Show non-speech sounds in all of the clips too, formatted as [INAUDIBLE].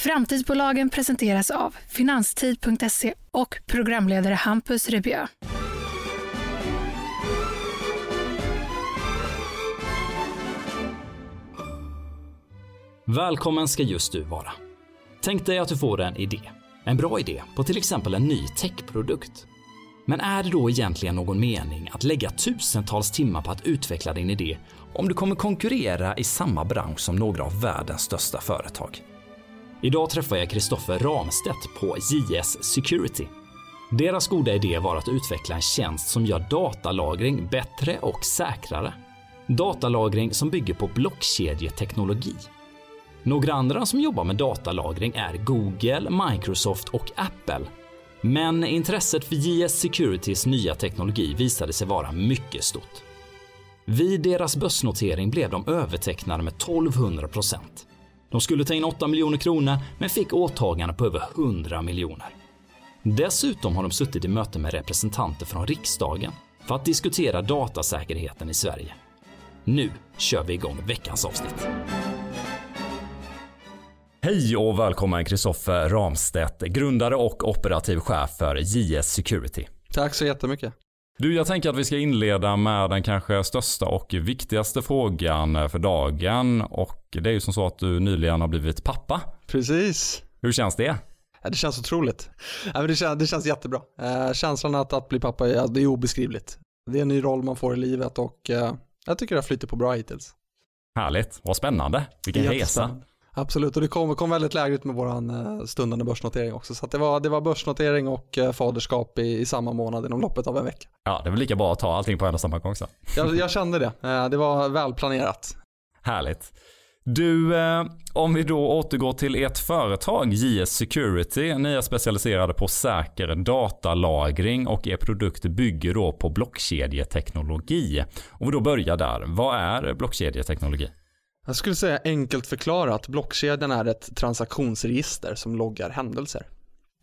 Framtidsbolagen presenteras av Finanstid.se och programledare Hampus Rebjö. Välkommen ska just du vara. Tänk dig att du får en idé. En bra idé på till exempel en ny techprodukt. Men är det då egentligen någon mening att lägga tusentals timmar på att utveckla din idé om du kommer konkurrera i samma bransch som några av världens största företag? Idag träffar jag Kristoffer Ramstedt på JS Security. Deras goda idé var att utveckla en tjänst som gör datalagring bättre och säkrare. Datalagring som bygger på blockkedjeteknologi. Några andra som jobbar med datalagring är Google, Microsoft och Apple. Men intresset för JS Securitys nya teknologi visade sig vara mycket stort. Vid deras börsnotering blev de övertecknade med 1200 procent. De skulle ta in 8 miljoner kronor men fick åtagande på över 100 miljoner. Dessutom har de suttit i möte med representanter från riksdagen för att diskutera datasäkerheten i Sverige. Nu kör vi igång veckans avsnitt. Hej och välkommen Kristoffer Ramstedt, grundare och operativ chef för JS Security. Tack så jättemycket. Du, jag tänker att vi ska inleda med den kanske största och viktigaste frågan för dagen. Och det är ju som så att du nyligen har blivit pappa. Precis. Hur känns det? Det känns otroligt. Det känns, det känns jättebra. Eh, känslan att, att bli pappa är, det är obeskrivligt. Det är en ny roll man får i livet och eh, jag tycker det flyter på bra hittills. Härligt, vad spännande. Vilken resa. Absolut, och det kom, kom väldigt lägligt med våran eh, stundande börsnotering också. Så det, var, det var börsnotering och eh, faderskap i, i samma månad inom loppet av en vecka. Ja, det väl lika bra att ta allting på en och samma gång sen. [LAUGHS] Jag, jag kände det. Eh, det var välplanerat. Härligt. Du, om vi då återgår till ert företag JS Security. Ni är specialiserade på säker datalagring och er produkt bygger då på blockkedjeteknologi. Om vi då börjar där, vad är blockkedjeteknologi? Jag skulle säga enkelt förklarat, blockkedjan är ett transaktionsregister som loggar händelser.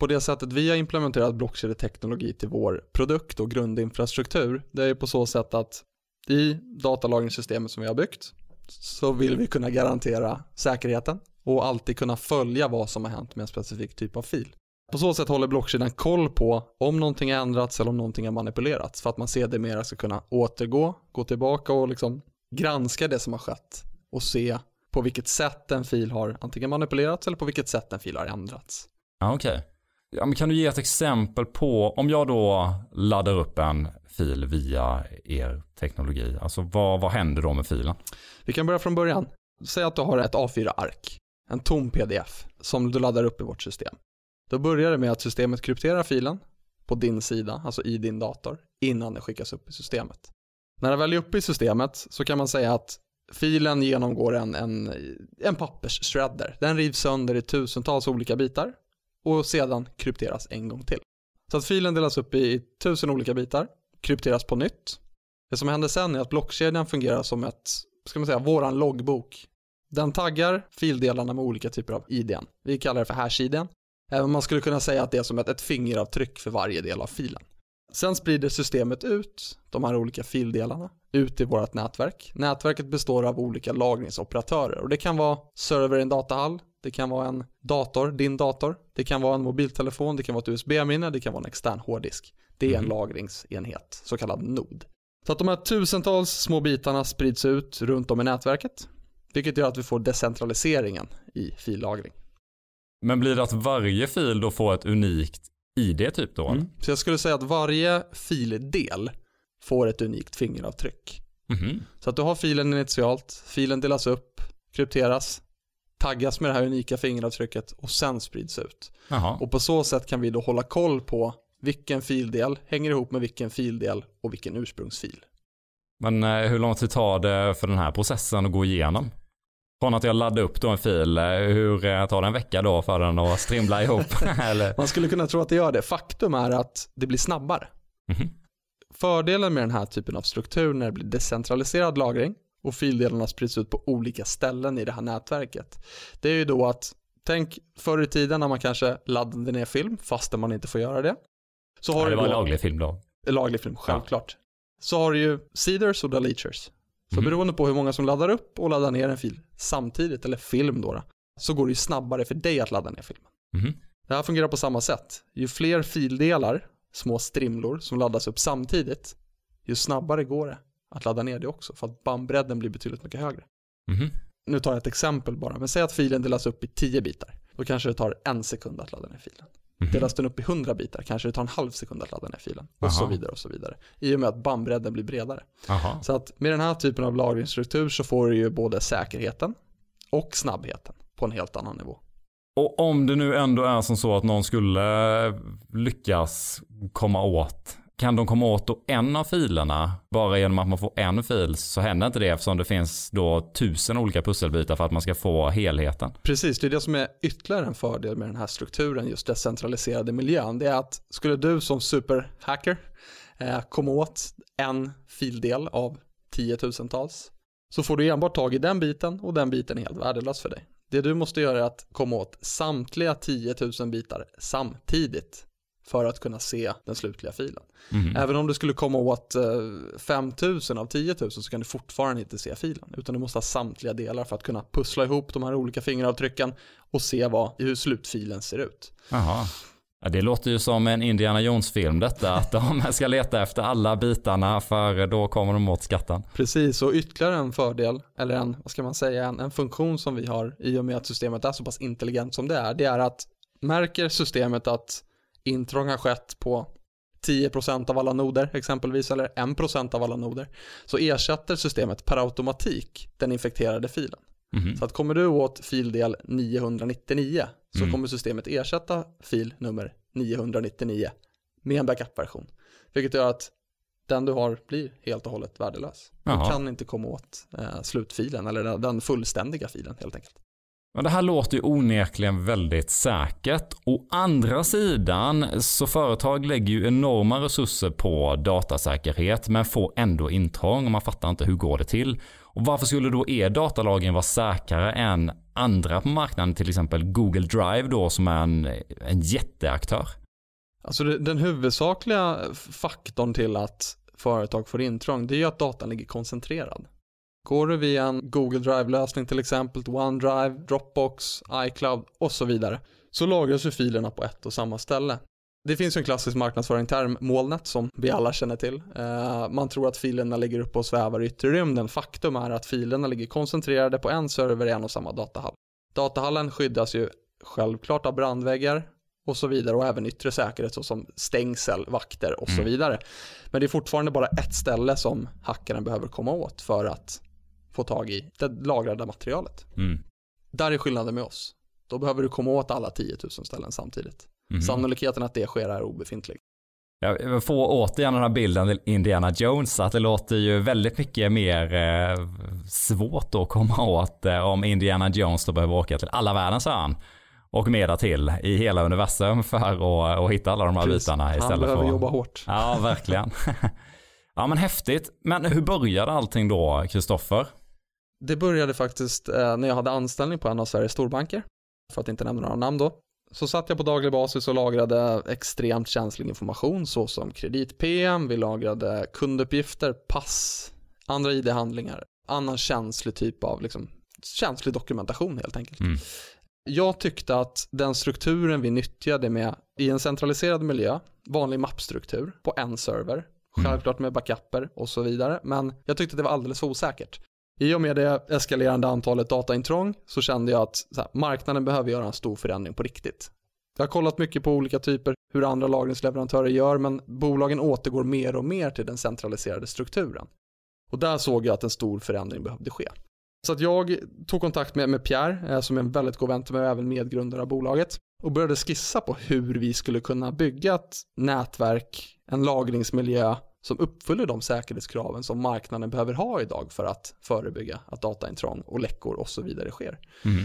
På det sättet vi har implementerat blockkedjeteknologi till vår produkt och grundinfrastruktur, det är på så sätt att i datalagringssystemet som vi har byggt så vill vi kunna garantera säkerheten och alltid kunna följa vad som har hänt med en specifik typ av fil. På så sätt håller blockkedjan koll på om någonting har ändrats eller om någonting har manipulerats för att man sedermera ska kunna återgå, gå tillbaka och liksom granska det som har skett och se på vilket sätt en fil har antingen manipulerats eller på vilket sätt en fil har ändrats. Ja, Okej. Okay. Ja, men kan du ge ett exempel på, om jag då laddar upp en fil via er teknologi, alltså vad, vad händer då med filen? Vi kan börja från början. Säg att du har ett A4-ark, en tom pdf, som du laddar upp i vårt system. Då börjar det med att systemet krypterar filen på din sida, alltså i din dator, innan den skickas upp i systemet. När den väl är uppe i systemet så kan man säga att Filen genomgår en, en, en pappersshredder. Den rivs sönder i tusentals olika bitar och sedan krypteras en gång till. Så att filen delas upp i tusen olika bitar, krypteras på nytt. Det som händer sen är att blockkedjan fungerar som ett, ska man säga, våran loggbok. Den taggar fildelarna med olika typer av idén. Vi kallar det för hash-idén. Även man skulle kunna säga att det är som ett, ett fingeravtryck för varje del av filen. Sen sprider systemet ut de här olika fildelarna ut i vårt nätverk. Nätverket består av olika lagringsoperatörer och det kan vara server i en datahall, det kan vara en dator, din dator, det kan vara en mobiltelefon, det kan vara ett USB-minne, det kan vara en extern hårddisk. Det är en mm. lagringsenhet, så kallad nod. Så att de här tusentals små bitarna sprids ut runt om i nätverket, vilket gör att vi får decentraliseringen i fillagring. Men blir det att varje fil då får ett unikt ID typ då? Mm. Så jag skulle säga att varje fildel får ett unikt fingeravtryck. Mm. Så att du har filen initialt, filen delas upp, krypteras, taggas med det här unika fingeravtrycket och sen sprids ut. Aha. Och på så sätt kan vi då hålla koll på vilken fildel hänger ihop med vilken fildel och vilken ursprungsfil. Men eh, hur lång tid tar det för den här processen att gå igenom? Från att jag laddar upp då en fil, eh, hur eh, tar det en vecka då för den att strimla ihop? [LAUGHS] Man skulle kunna tro att det gör det. Faktum är att det blir snabbare. Mm. Fördelen med den här typen av struktur när det blir decentraliserad lagring och fildelarna sprids ut på olika ställen i det här nätverket. Det är ju då att, tänk förr i tiden när man kanske laddade ner film fastän man inte får göra det. Så har ja, det var då, laglig film då. Laglig film, självklart. Ja. Så har du ju seeders och deletures. Så mm. beroende på hur många som laddar upp och laddar ner en fil samtidigt, eller film då, så går det ju snabbare för dig att ladda ner filmen. Mhm. Det här fungerar på samma sätt. Ju fler fildelar, små strimlor, som laddas upp samtidigt, ju snabbare går det att ladda ner det också, för att bandbredden blir betydligt mycket högre. Mhm. Nu tar jag ett exempel bara, men säg att filen delas upp i 10 bitar. Då kanske det tar en sekund att ladda ner filen. Mhm. Delas den upp i 100 bitar kanske det tar en halv sekund att ladda ner filen. Och så Aha. vidare och så vidare. I och med att bandbredden blir bredare. Jaha. Så att med den här typen av lagringsstruktur så får du ju både säkerheten och snabbheten på en helt annan nivå. Och om det nu ändå är som så att någon skulle lyckas komma åt kan de komma åt då en av filerna bara genom att man får en fil så händer inte det eftersom det finns då tusen olika pusselbitar för att man ska få helheten. Precis, det är det som är ytterligare en fördel med den här strukturen, just decentraliserade miljön. Det är att skulle du som superhacker eh, komma åt en fildel av tiotusentals så får du enbart tag i den biten och den biten är helt värdelös för dig. Det du måste göra är att komma åt samtliga 10 000 bitar samtidigt för att kunna se den slutliga filen. Mhm. Även om du skulle komma åt eh, 5000 av 10 000 så kan du fortfarande inte se filen. Utan du måste ha samtliga delar för att kunna pussla ihop de här olika fingeravtrycken och se vad, hur slutfilen ser ut. Jaha. Ja, det låter ju som en Indiana Jones-film detta, att de ska leta efter alla bitarna för då kommer de åt skatten. Precis, och ytterligare en fördel, eller en, vad ska man säga, en, en funktion som vi har i och med att systemet är så pass intelligent som det är, det är att märker systemet att intrång har skett på 10% av alla noder exempelvis, eller 1% av alla noder, så ersätter systemet per automatik den infekterade filen. Mhm. Så att kommer du åt fildel 999 så Mm. kommer systemet ersätta fil nummer 999 med en backup-version. Vilket gör att den du har blir helt och hållet värdelös. Du Jaha. kan inte komma åt eh, slutfilen eller den fullständiga filen helt enkelt. Men det här låter ju onekligen väldigt säkert. Å andra sidan så företag lägger ju enorma resurser på datasäkerhet men får ändå intrång och man fattar inte hur går det till. Och varför skulle då er datalagring vara säkrare än andra på marknaden, till exempel Google Drive då som är en, en jätteaktör? Alltså det, den huvudsakliga faktorn till att företag får intrång det är ju att datan ligger koncentrerad. Går du via en Google Drive-lösning till exempel, OneDrive, Dropbox, iCloud och så vidare så lagras ju filerna på ett och samma ställe. Det finns ju en klassisk marknadsföringsterm, molnet, som vi alla känner till. Eh, man tror att filerna ligger uppe och svävar i yttre rymden. Faktum är att filerna ligger koncentrerade på en server i en och samma datahall. Datahallen skyddas ju självklart av brandväggar och så vidare och även yttre säkerhet såsom stängsel, vakter och så Mm. vidare. Men det är fortfarande bara ett ställe som hackaren behöver komma åt för att få tag i det lagrade materialet. Mm. Där är skillnaden med oss. Då behöver du komma åt alla 10 000 ställen samtidigt. Mhm. Sannolikheten att det sker är obefintlig. Jag får återigen den här bilden till Indiana Jones att det låter ju väldigt mycket mer eh, svårt att komma åt eh, om Indiana Jones då behöver åka till alla världens hörn och mer till i hela universum för att, att hitta alla de här Precis. bitarna Han istället behöver för jobba hårt. Ja, verkligen. [LAUGHS] ja, men häftigt. Men hur började allting då, Kristoffer? Det började faktiskt eh, när jag hade anställning på en av Sveriges storbanker, för att inte nämna några namn då. Så satt jag på daglig basis och lagrade extremt känslig information såsom kredit-PM, vi lagrade kunduppgifter, pass, andra ID-handlingar, annan känslig typ av liksom, känslig dokumentation helt enkelt. Mm. Jag tyckte att den strukturen vi nyttjade med i en centraliserad miljö, vanlig mappstruktur på en server, Mm. självklart med backuper och så vidare, men jag tyckte att det var alldeles för osäkert. I och med det eskalerande antalet dataintrång så kände jag att så här, marknaden behöver göra en stor förändring på riktigt. Jag har kollat mycket på olika typer, hur andra lagringsleverantörer gör, men bolagen återgår mer och mer till den centraliserade strukturen. Och där såg jag att en stor förändring behövde ske. Så att jag tog kontakt med, med Pierre, eh, som är en väldigt god vän till mig och även medgrundare av bolaget, och började skissa på hur vi skulle kunna bygga ett nätverk, en lagringsmiljö som uppfyller de säkerhetskraven som marknaden behöver ha idag för att förebygga att dataintrång och läckor och så vidare sker. Mm.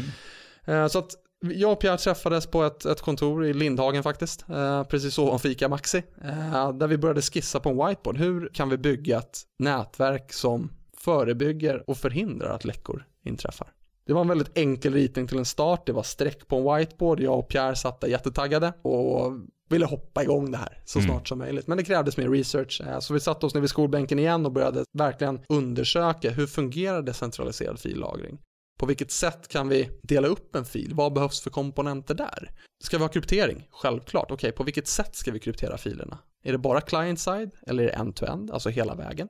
Eh, Så att jag och Pierre träffades på ett, ett kontor i Lindhagen faktiskt, eh, precis ovanför Fika Maxi, eh, där vi började skissa på en whiteboard. Hur kan vi bygga ett nätverk som förebygger och förhindrar att läckor inträffar? Det var en väldigt enkel ritning till en start, det var streck på en whiteboard, jag och Pierre satt där jättetaggade och ville hoppa igång det här så Mm. snart som möjligt. Men det krävdes mer research, eh, så vi satte oss ner vid skolbänken igen och började verkligen undersöka hur fungerar decentraliserad fillagring? På vilket sätt kan vi dela upp en fil? Vad behövs för komponenter där? Ska vi ha kryptering? Självklart. Okej, på vilket sätt ska vi kryptera filerna? Är det bara client-side eller är det end-to-end, alltså hela vägen?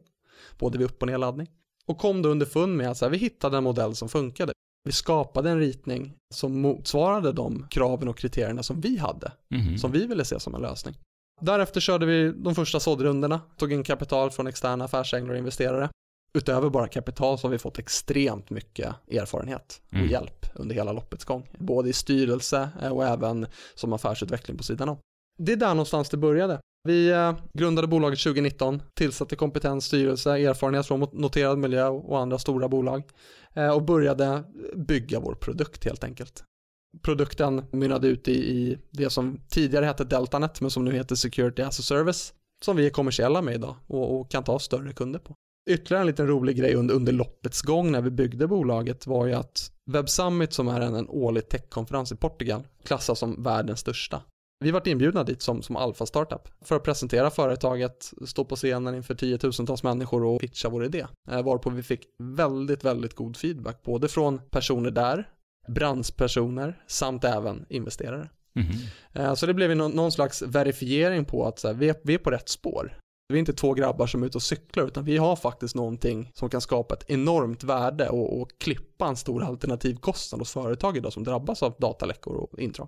Både vid upp och nedladdning. Och kom då underfund med att så här, vi hittade en modell som funkade. Vi skapade en ritning som motsvarade de kraven och kriterierna som vi hade, Mhm. som vi ville se som en lösning. Därefter körde vi de första såddrundorna, tog in kapital från externa affärsänglar och investerare. Utöver bara kapital så har vi fått extremt mycket erfarenhet och Mm. hjälp under hela loppets gång. Både i styrelse eh, och även som affärsutveckling på sidan om. Det är där någonstans det började. Vi eh, grundade bolaget 2019, tillsatte kompetens styrelse, erfarenhet från noterad miljö och andra stora bolag Eh, och började bygga vår produkt helt enkelt. Produkten mynnade ut i, i det som tidigare hette Deltanet men som nu heter Security as a Service som vi är kommersiella med idag och, och kan ta större kunder på. Ytterligare en liten rolig grej under, under loppets gång när vi byggde bolaget var ju att Web Summit som är en, en årlig techkonferens i Portugal klassas som världens största. Vi vart inbjudna dit som, som alfa startup för att presentera företaget, stå på scenen inför tiotusentals människor och pitcha vår idé. Eh, varpå vi fick väldigt, väldigt god feedback både från personer där, branschpersoner samt även investerare. Mhm. Eh, Så det blev någon, någon slags verifiering på att så här, vi, är, vi är på rätt spår. Vi är inte två grabbar som är ute och cyklar utan vi har faktiskt någonting som kan skapa ett enormt värde och, och klippa en stor alternativkostnad hos företag idag som drabbas av dataläckor och intrång.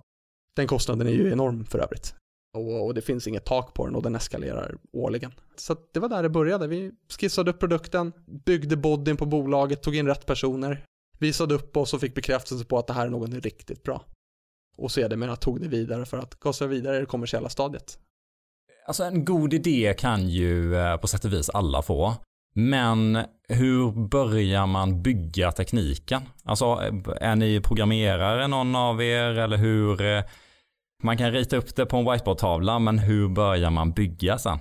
Den kostnaden är ju enorm för övrigt. Och, och det finns inget tak på den och den eskalerar årligen. Så att det var där det började. Vi skissade upp produkten, byggde bodyn på bolaget, tog in rätt personer, visade upp oss och fick bekräftelse på att det här är något riktigt bra. Och sedermera tog det vidare för att gasa vidare i det kommersiella stadiet. Alltså en god idé kan ju eh, på sätt och vis alla få. Men hur börjar man bygga tekniken? Alltså är ni programmerare någon av er eller hur? Man kan rita upp det på en whiteboardtavla men hur börjar man bygga sen?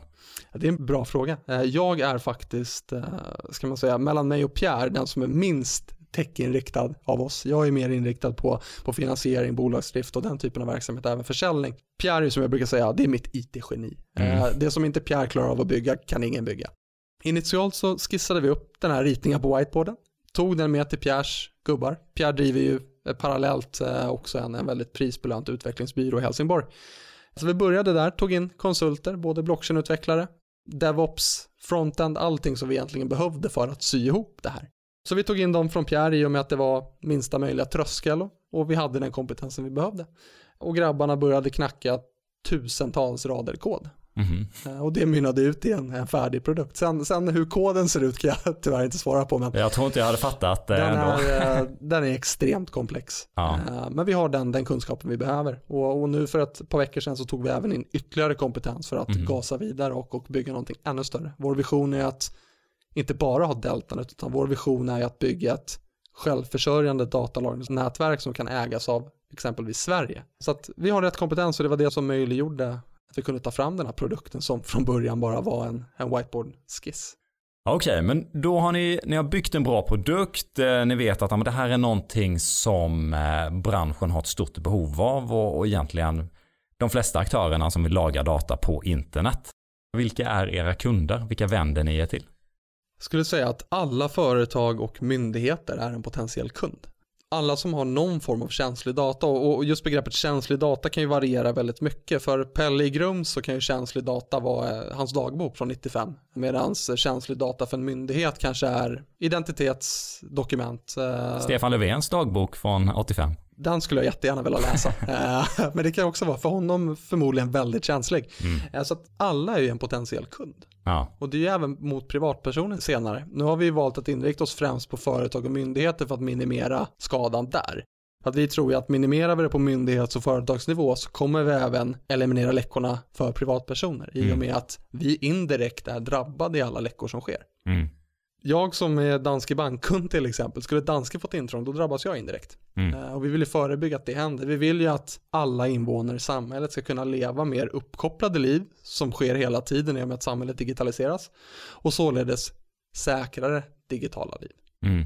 Det är en bra fråga. Eh, Jag är faktiskt, eh, ska man säga, mellan mig och Pierre, den som är minst techinriktad av oss. Jag är mer inriktad på, på finansiering, bolagsdrift och den typen av verksamhet, även försäljning. Pierre är som jag brukar säga, det är mitt IT-geni. Mm. Eh, Det som inte Pierre klarar av att bygga kan ingen bygga. Initialt så skissade vi upp den här ritningen på whiteboarden, tog den med till Pierres gubbar. Pierre driver ju Eh, parallellt eh, också en, en väldigt prisbelönt utvecklingsbyrå i Helsingborg. Så vi började där, tog in konsulter, både blockchainutvecklare, DevOps, frontend, allting som vi egentligen behövde för att sy ihop det här. Så vi tog in dem från Pierre i och med att det var minsta möjliga tröskel och vi hade den kompetensen vi behövde. Och grabbarna började knacka tusentals rader kod. Eh, Och det mynnade ut i en, en färdig produkt. Sen, sen hur koden ser ut kan jag [LAUGHS] tyvärr inte svara på, men Jag tror inte jag hade fattat det den ändå. är, eh, [LAUGHS] den är extremt komplex. Ja. Eh, Men vi har den, den kunskapen vi behöver. Och, och nu för ett par veckor sedan så tog vi även in ytterligare kompetens för att Mhm. gasa vidare och, och bygga någonting ännu större. Vår vision är att inte bara ha Deltanet, utan vår vision är att bygga ett självförsörjande datalagringsnätverk som kan ägas av exempelvis Sverige. Så att vi har rätt kompetens och det var det som möjliggjorde att vi kunde ta fram den här produkten som från början bara var en, en whiteboard-skiss. Okej, men då har ni, ni har byggt en bra produkt. eh, Ni vet att ja, men det här är någonting som eh, branschen har ett stort behov av och, och egentligen de flesta aktörerna som vill laga data på internet. Vilka är era kunder? Vilka vänder ni er till? Jag skulle säga att alla företag och myndigheter är en potentiell kund. Alla som har någon form av känslig data och just begreppet känslig data kan ju variera väldigt mycket. För Pelle i Grums så kan ju känslig data vara eh, hans dagbok från 95. Medan känslig data för en myndighet kanske är identitetsdokument. Eh. Stefan Löfvens dagbok från 85. Den skulle jag jättegärna vilja läsa. [LAUGHS] Eh, Men det kan också vara för honom förmodligen väldigt känslig. Mm. Eh, Så att alla är ju en potentiell kund. Ja. Och det är ju även mot privatpersoner senare. Nu har vi valt att inrikta oss främst på företag och myndigheter för att minimera skadan där. Att vi tror ju att minimerar vi det på myndighets och företagsnivå så kommer vi även eliminera läckorna för privatpersoner i och Mm. med att vi indirekt är drabbade i alla läckor som sker. Mm. Jag som är Danske Bankkund till exempel, skulle Danske fått intrång då drabbas jag indirekt. Mm. Eh, Och vi vill ju förebygga att det händer. Vi vill ju att alla invånare i samhället ska kunna leva mer uppkopplade liv som sker hela tiden i och med att samhället digitaliseras och således säkrare digitala liv. Mm.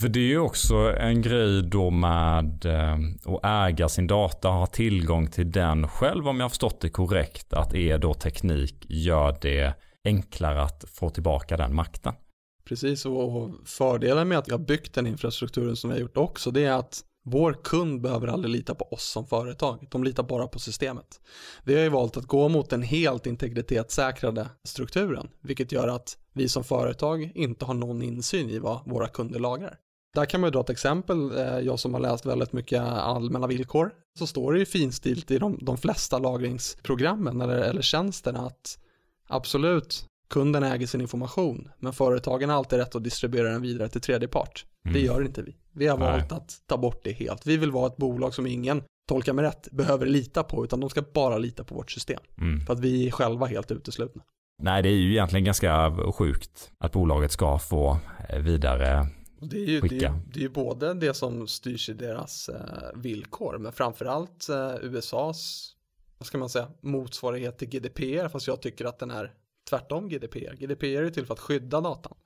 För det är ju också en grej då med eh, att äga sin data, ha tillgång till den själv om jag har förstått det korrekt, att er då teknik gör det enklare att få tillbaka den makten. Precis, och fördelen med att vi har byggt den infrastrukturen som vi har gjort också, det är att vår kund behöver aldrig lita på oss som företag, de litar bara på systemet. Vi har ju valt att gå mot den helt integritetssäkrade strukturen, vilket gör att vi som företag inte har någon insyn i vad våra kunder lagrar. Där kan man ju dra ett exempel, eh, jag som har läst väldigt mycket allmänna villkor, så står det ju finstilt i de, de flesta lagringsprogrammen eller, eller tjänsterna att absolut, kunden äger sin information, men företagen har alltid rätt att distribuera den vidare till tredje part. Mm. Det gör inte vi. Vi har valt Nej. att ta bort det helt. Vi vill vara ett bolag som ingen, tolka mig rätt, behöver lita på, utan de ska bara lita på vårt system. Mm. För att vi är själva helt uteslutna. Nej, det är ju egentligen ganska sjukt att bolaget ska få eh, vidare det är ju. Det är, det är ju både det som styrs i deras eh, villkor, men framförallt eh, USAs, vad ska man säga, motsvarighet till GDPR, fast jag tycker att den är tvärtom GDPR. GDPR är till för att skydda datan.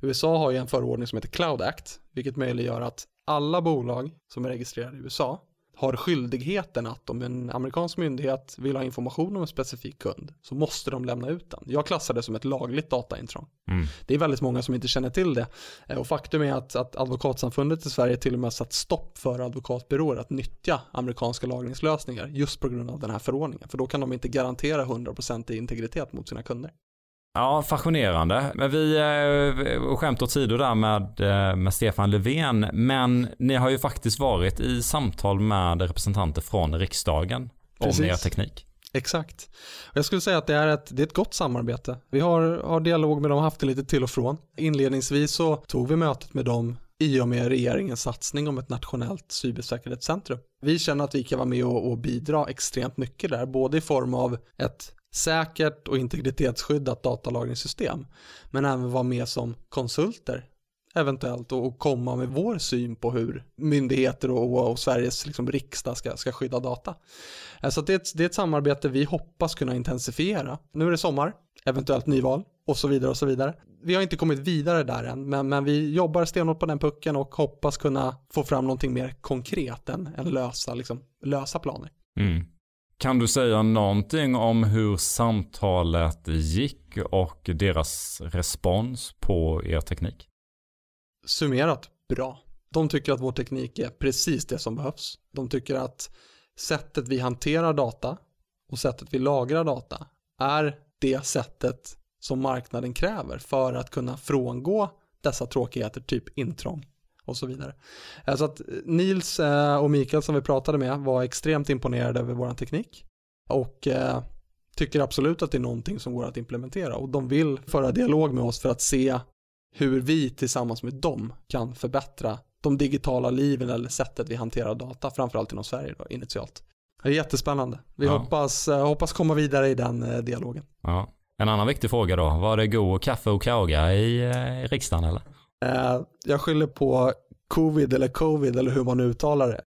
USA har ju en förordning som heter Cloud Act, vilket möjliggör att alla bolag som är registrerade i USA har skyldigheten att om en amerikansk myndighet vill ha information om en specifik kund så måste de lämna ut den. Jag klassar det som ett lagligt dataintrång. Mm. Det är väldigt många som inte känner till det. Eh, och faktum är att, att advokatsamfundet i Sverige till och med satt stopp för advokatbyråer att nyttja amerikanska lagringslösningar just på grund av den här förordningen. För då kan de inte garantera 100% i integritet mot sina kunder. Ja, fascinerande. Men vi, eh, skämt åsido där med, eh, med Stefan Löfven, men ni har ju faktiskt varit i samtal med representanter från riksdagen Precis. om er teknik. Exakt. Jag skulle säga att det är ett, det är ett gott samarbete. Vi har, har dialog med dem, haft det lite till och från. Inledningsvis så tog vi mötet med dem i och med regeringens satsning om ett nationellt cybersäkerhetscentrum. Vi känner att vi kan vara med och, och bidra extremt mycket där, både i form av ett säkert och integritetsskyddat datalagringssystem. Men även vara med som konsulter eventuellt och, komma med vår syn på hur myndigheter och, och Sveriges liksom, riksdag ska, ska skydda data. Eh, så det är, ett, det är ett samarbete vi hoppas kunna intensifiera. Nu är det sommar, eventuellt nyval och så vidare och så vidare. Vi har inte kommit vidare där än, men, men vi jobbar stenhårt på den pucken och hoppas kunna få fram någonting mer konkret än, än lösa, liksom, lösa planer. Mm. Kan du säga någonting om hur samtalet gick och deras respons på er teknik? Summerat, bra. De tycker att vår teknik är precis det som behövs. De tycker att sättet vi hanterar data och sättet vi lagrar data är det sättet som marknaden kräver för att kunna frångå dessa tråkigheter, typ intrång och så vidare. Eh, så att Nils eh, och Mikael som vi pratade med var extremt imponerade över vår teknik och eh, tycker absolut att det är någonting som går att implementera och de vill föra dialog med oss för att se hur vi tillsammans med dem kan förbättra de digitala liven eller sättet vi hanterar data, framförallt inom Sverige då, initialt. Det är jättespännande. Vi ja. hoppas, hoppas komma vidare i den dialogen. Ja. En annan viktig fråga då, var det god kaffe och kauga i, i riksdagen eller? Eh, jag skyller på covid eller covid eller hur man uttalar det.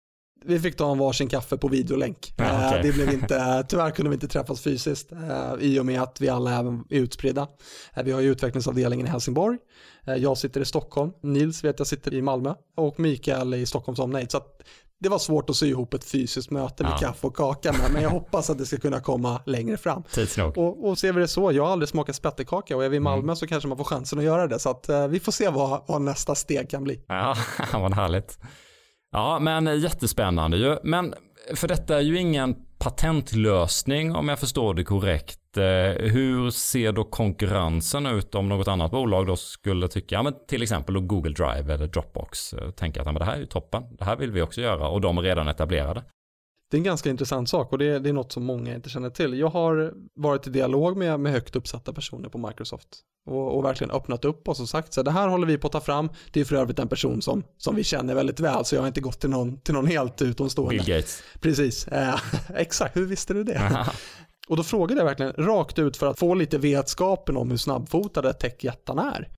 Vi fick ta en varsin kaffe på videolänk. Ja, okay. Eh, det blev inte, tyvärr kunde vi inte träffas fysiskt eh, i och med att vi alla även är utspridda. Vi har ju utvecklingsavdelningen i Helsingborg. Jag sitter i Stockholm, Nils vet jag sitter i Malmö och Mikael i Stockholms omnejd. Så det var svårt att sy ihop ett fysiskt möte med ja. kaffe och kaka med, men jag [LAUGHS] hoppas att det ska kunna komma längre fram. Och, och ser vi det så, jag har aldrig smakat spettekaka och är vi i mm. Malmö mm. så kanske man får chansen att göra det, så att eh, vi får se vad, vad nästa steg kan bli. Ja, [LAUGHS] vad härligt. Ja, men jättespännande ju. Men för detta är ju ingen patentlösning om jag förstår det korrekt. Eh, hur ser då konkurrensen ut om något annat bolag då skulle tycka, ja, men till exempel Google Drive eller Dropbox, eh, tänka att ja, men det här är ju toppen, det här vill vi också göra och de är redan etablerade. Det är en ganska intressant sak och det är, det är något som många inte känner till. Jag har varit i dialog med, med högt uppsatta personer på Microsoft och, och verkligen öppnat upp oss och sagt så det här håller vi på att ta fram. Det är för övrigt en person som, som vi känner väldigt väl så jag har inte gått till någon, till någon helt utomstående. Bill Gates. Precis, eh, [LAUGHS] exakt, hur visste du det? [LAUGHS] Och då frågade jag verkligen rakt ut för att få lite vetskapen om hur snabbfotade techjättarna är.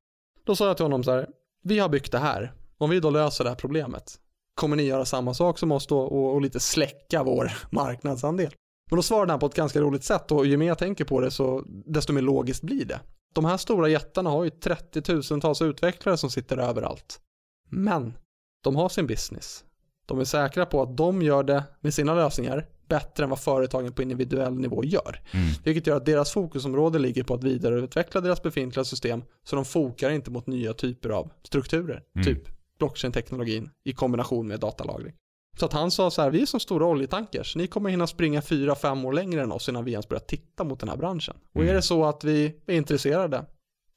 Då sa jag till honom så här, vi har byggt det här. Om vi då löser det här problemet, kommer ni göra samma sak som oss då och, och lite släcka vår [LAUGHS] marknadsandel? Men då svarade han på ett ganska roligt sätt och ju mer jag tänker på det så desto mer logiskt blir det. De här stora jättarna har ju 30 tusentals utvecklare som sitter överallt. Men de har sin business. De är säkra på att de gör det med sina lösningar bättre än vad företagen på individuell nivå gör. Mm. Vilket gör att deras fokusområde ligger på att vidareutveckla deras befintliga system så de fokar inte mot nya typer av strukturer. Mm. Typ blockchain-teknologin i kombination med datalagring. Så att han sa så här, vi är som stora oljetankers, ni kommer hinna springa fyra, fem år längre än oss innan vi ens börjar titta mot den här branschen. Och Mm. är det så att vi är intresserade,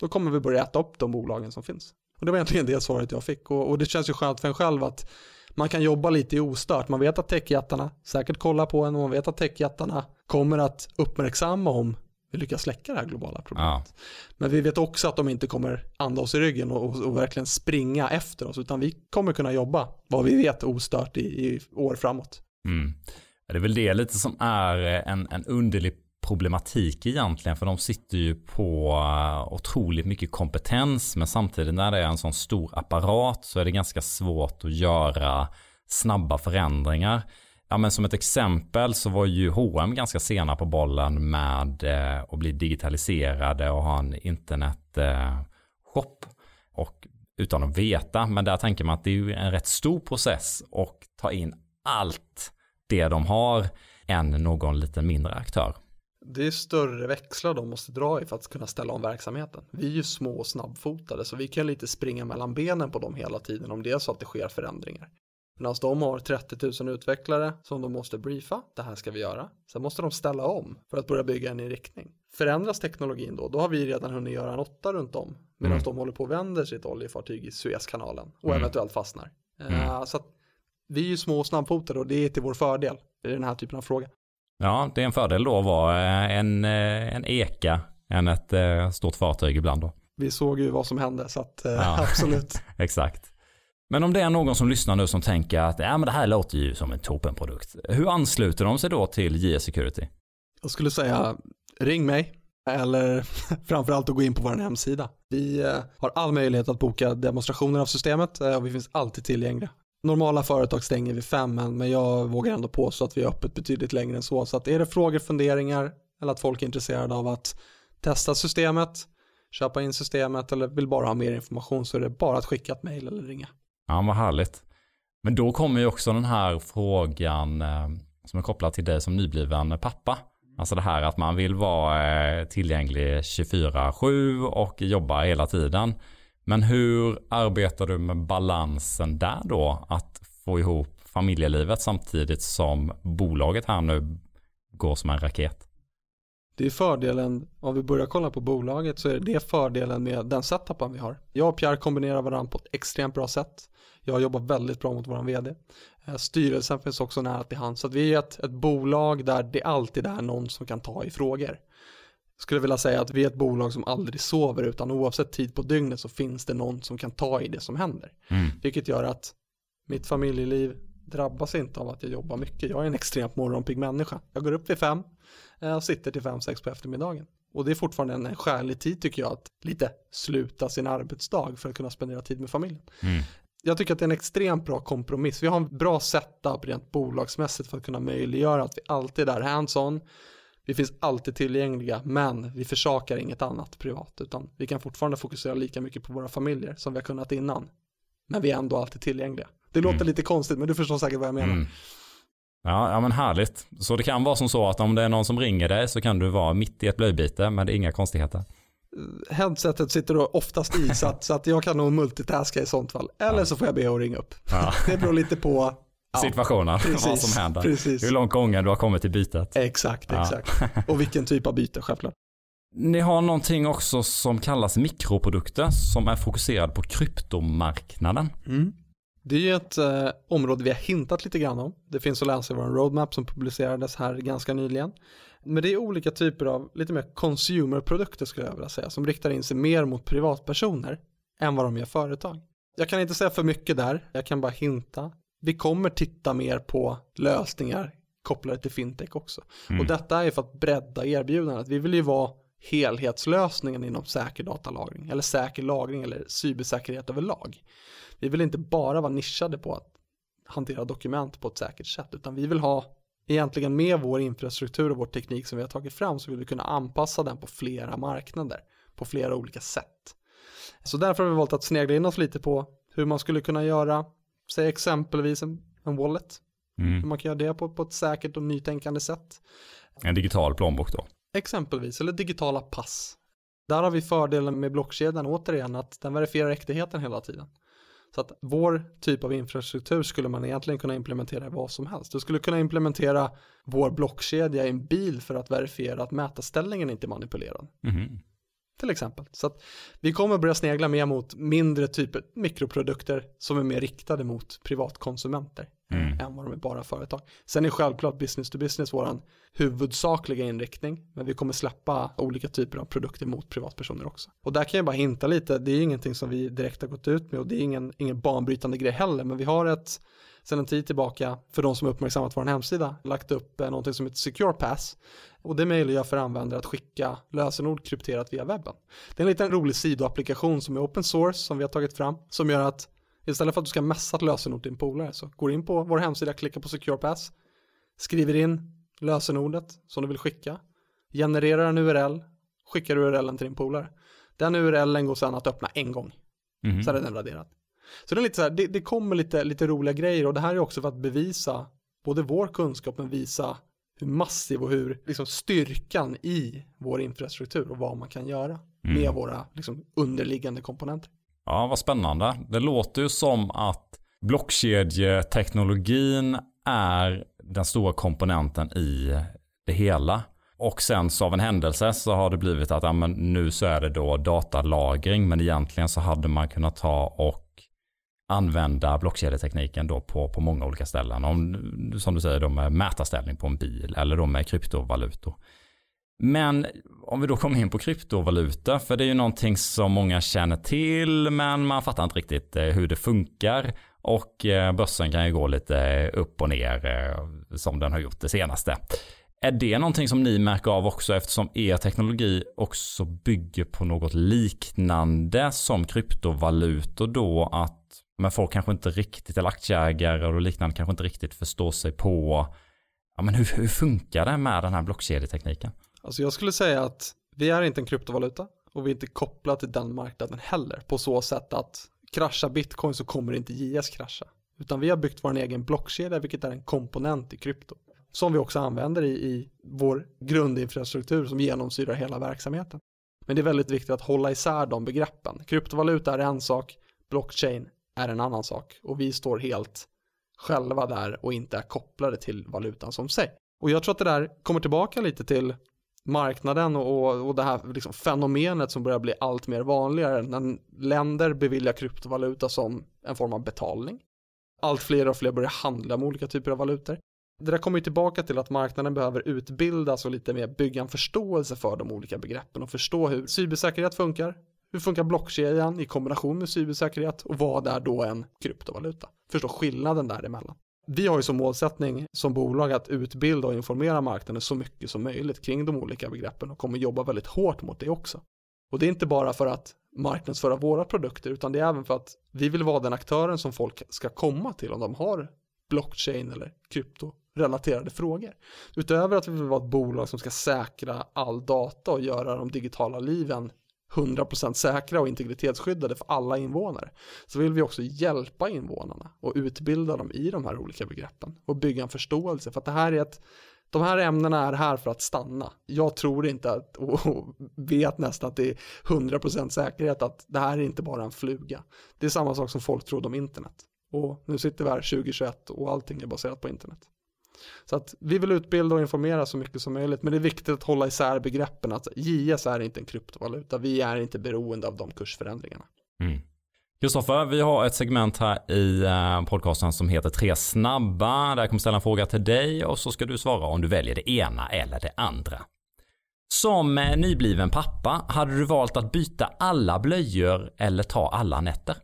då kommer vi börja äta upp de bolagen som finns. Och det var egentligen det svaret jag fick. Och, och det känns ju skönt för en själv att man kan jobba lite i ostört. Man vet att techjättarna säkert kollar på en och man vet att techjättarna kommer att uppmärksamma om vi lyckas släcka det här globala problemet. Ja. Men vi vet också att de inte kommer anda oss i ryggen och, och, och verkligen springa efter oss, utan vi kommer kunna jobba, vad vi vet, ostört i, i år framåt. Mm. Det är väl det lite som är en, en underlig problematik egentligen för de sitter ju på eh, otroligt mycket kompetens men samtidigt när det är en sån stor apparat så är det ganska svårt att göra snabba förändringar. Ja, men som ett exempel så var ju H&M ganska sena på bollen med eh, att bli digitaliserade och ha en internetshop. Eh, och utan att veta, men där tänker man att det är ju en rätt stor process och ta in allt det de har än någon liten mindre aktör. Det är större växlar de måste dra i för att kunna ställa om verksamheten. Vi är ju små och snabbfotade så vi kan lite springa mellan benen på dem hela tiden om det är så att det sker förändringar. Medan de har 30 000 utvecklare som de måste briefa, det här ska vi göra. Sen måste de ställa om för att börja bygga en riktning. Förändras teknologin då, då har vi redan hunnit göra en åtta runt om. Medan Mm. de håller på och vänder sitt oljefartyg i Suezkanalen och Mm. eventuellt fastnar. Eh, Så vi är ju små och snabbfotade och det är till vår fördel i den här typen av fråga. Ja, det är en fördel då att vara eh, en, eh, en eka än ett stort fartyg ibland då. Vi såg ju vad som hände så att Ja. [LAUGHS] absolut. [LAUGHS] Exakt. Men om det är någon som lyssnar nu som tänker att ja, men det här låter ju som en toppenprodukt. Hur ansluter de sig då till JS Security? Jag skulle säga ring mig eller [LAUGHS] framförallt att gå in på vår hemsida. Vi eh, har all möjlighet att boka demonstrationer av systemet eh, och vi finns alltid tillgängliga. Normala företag stänger vid fem men, men jag vågar ändå påstå att vi är öppet betydligt längre än så. Så att är det frågor, funderingar eller att folk är intresserade av att testa systemet, köpa in systemet eller vill bara ha mer information så är det bara att skicka ett mejl eller ringa. Ja, vad härligt. Men då kommer ju också den här frågan eh, som är kopplad till dig som nybliven pappa. Alltså det här att man vill vara eh, tillgänglig 24-7 och jobba hela tiden. Men hur arbetar du med balansen där då? Att få ihop familjelivet samtidigt som bolaget här nu går som en raket. Det är fördelen, om vi börjar kolla på bolaget så är det fördelen med den setupen vi har. Jag och Pierre kombinerar varandra på ett extremt bra sätt. Jag jobbar väldigt bra mot vår vd. Eh, Styrelsen finns också nära till hand. Så att vi är ett, ett bolag där det alltid är någon som kan ta i frågor. Jag skulle vilja säga att vi är ett bolag som aldrig sover utan oavsett tid på dygnet så finns det någon som kan ta i det som händer. Mm. Vilket gör att mitt familjeliv drabbas inte av att jag jobbar mycket. Jag är en extremt morgonpigg människa. Jag går upp vid fem eh, och sitter till fem, sex på eftermiddagen. Och det är fortfarande en skälig tid tycker jag att lite sluta sin arbetsdag för att kunna spendera tid med familjen. Mm. Jag tycker att det är en extremt bra kompromiss. Vi har en bra setup rent bolagsmässigt för att kunna möjliggöra att vi alltid är hands-on. Vi finns alltid tillgängliga men vi försakar inget annat privat utan vi kan fortfarande fokusera lika mycket på våra familjer som vi har kunnat innan. Men vi är ändå alltid tillgängliga. Det låter Mm. lite konstigt men du förstår säkert vad jag menar. Mm. Ja, ja, men härligt. Så det kan vara som så att om det är någon som ringer dig så kan du vara mitt i ett blöjbyte, men det är inga konstigheter. Headsetet sitter oftast i så att, så att jag kan nog multitaska i sånt fall. Eller Ja. så får jag be att ringa upp. Ja. Det beror lite på Ja, Situationen, vad precis, som händer. Precis. Hur långt gången du har kommit till bytet. Exakt, exakt. [LAUGHS] Och vilken typ av byte, självklart. Ni har någonting också som kallas mikroprodukter som är fokuserad på kryptomarknaden. Det är ju ett eh, område vi har hintat lite grann om. Det finns att läsa i vår roadmap som publicerades här ganska nyligen. Men det är olika typer av lite mer consumerprodukter skulle jag vilja säga som riktar in sig mer mot privatpersoner än vad de gör företag. Jag kan inte säga för mycket där, jag kan bara hinta. Vi kommer titta mer på lösningar kopplade till fintech också. Mm. Och detta är för att bredda erbjudandet. Vi vill ju vara helhetslösningen inom säker datalagring eller säker lagring eller cybersäkerhet överlag. Vi vill inte bara vara nischade på att hantera dokument på ett säkert sätt utan vi vill ha egentligen med vår infrastruktur och vår teknik som vi har tagit fram så vill vi kunna anpassa den på flera marknader på flera olika sätt. Så därför har vi valt att snegla in oss lite på hur man skulle kunna göra, säg exempelvis en, en wallet Mm. Man kan göra det på, på ett säkert och nytänkande sätt. En digital plånbok då? Exempelvis, eller digitala pass. Där har vi fördelen med blockkedjan återigen att den verifierar äktheten hela tiden. Så att vår typ av infrastruktur skulle man egentligen kunna implementera i vad som helst. Du skulle kunna implementera vår blockkedja i en bil för att verifiera att mätarställningen inte är manipulerad. Mm. Till exempel. Så att vi kommer börja snegla mer mot mindre typer mikroprodukter som är mer riktade mot privatkonsumenter mm. Eh, än vad de är bara företag. Sen är självklart business to business våran huvudsakliga inriktning, men vi kommer släppa olika typer av produkter mot privatpersoner också. Och där kan jag bara hinta lite, det är ingenting som vi direkt har gått ut med och det är ingen, ingen banbrytande grej heller, men vi har ett sedan en tid tillbaka, för de som uppmärksammat vår hemsida, lagt upp eh, någonting som heter Secure Pass. Och det möjliggör för användare att skicka lösenord krypterat via webben. Det är en liten rolig sidoapplikation som är open source som vi har tagit fram, som gör att istället för att du ska messa ett lösenord till din polare så går in på vår hemsida, klickar på Secure Pass, skriver in lösenordet som du vill skicka, genererar en URL, skickar URLen till din polare. Den URLen går sedan att öppna en gång. Mm. Så är den raderad. Så det är lite så här, det, det, kommer lite, lite roliga grejer och det här är också för att bevisa både vår kunskap men visa hur massiv och hur liksom, styrkan i vår infrastruktur och vad man kan göra mm. med våra liksom, underliggande komponenter. Ja, vad spännande. Det låter ju som att blockkedjeteknologin är den stora komponenten i det hela. Och sen så av en händelse så har det blivit att ja, men nu så är det då datalagring men egentligen så hade man kunnat ta och använda blockkedjetekniken då på, på många olika ställen. Om, som du säger då med mätarställning på en bil eller då med kryptovalutor. Men om vi då kommer in på kryptovaluta, för det är ju någonting som många känner till, men man fattar inte riktigt eh, hur det funkar. Och eh, börsen kan ju gå lite upp och ner eh, som den har gjort det senaste. Är det någonting som ni märker av också eftersom er teknologi också bygger på något liknande som kryptovalutor då att men folk kanske inte riktigt, eller aktieägare och liknande kanske inte riktigt förstår sig på ja, men hur, hur funkar det med den här blockkedjetekniken? Alltså jag skulle säga att vi är inte en kryptovaluta och vi är inte kopplade till den marknaden heller på så sätt att krascha bitcoin så kommer inte JS krascha. Utan vi har byggt vår egen blockkedja vilket är en komponent i krypto. Som vi också använder i, i vår grundinfrastruktur som genomsyrar hela verksamheten. Men det är väldigt viktigt att hålla isär de begreppen. Kryptovaluta är en sak, blockchain är en annan sak och vi står helt själva där och inte är kopplade till valutan som sig. Och jag tror att det där kommer tillbaka lite till marknaden och, och det här liksom fenomenet som börjar bli allt mer vanligare när länder beviljar kryptovaluta som en form av betalning. Allt fler och fler börjar handla med olika typer av valutor. Det där kommer ju tillbaka till att marknaden behöver utbildas och lite mer bygga en förståelse för de olika begreppen och förstå hur cybersäkerhet funkar, hur funkar blockkedjan i kombination med cybersäkerhet och vad är då en kryptovaluta? Förstå skillnaden däremellan. Vi har ju som målsättning som bolag att utbilda och informera marknaden så mycket som möjligt kring de olika begreppen och kommer jobba väldigt hårt mot det också. Och det är inte bara för att marknadsföra våra produkter utan det är även för att vi vill vara den aktören som folk ska komma till om de har blockchain eller kryptorelaterade frågor. Utöver att vi vill vara ett bolag som ska säkra all data och göra de digitala liven 100% säkra och integritetsskyddade för alla invånare så vill vi också hjälpa invånarna och utbilda dem i de här olika begreppen och bygga en förståelse för att det här är ett de här ämnena är här för att stanna. Jag tror inte att, och vet nästan att det är 100% säkerhet att det här är inte bara en fluga. Det är samma sak som folk trodde om internet. Och nu sitter vi här 2021 och allting är baserat på internet. Så att vi vill utbilda och informera så mycket som möjligt, men det är viktigt att hålla isär begreppen. Alltså, att JS är inte en kryptovaluta, vi är inte beroende av de kursförändringarna. Mm. Kristoffer, vi har ett segment här i eh, podcasten som heter Tre snabba. Där jag kommer ställa en fråga till dig och så ska du svara om du väljer det ena eller det andra. Som eh, nybliven pappa, hade du valt att byta alla blöjor eller ta alla nätter?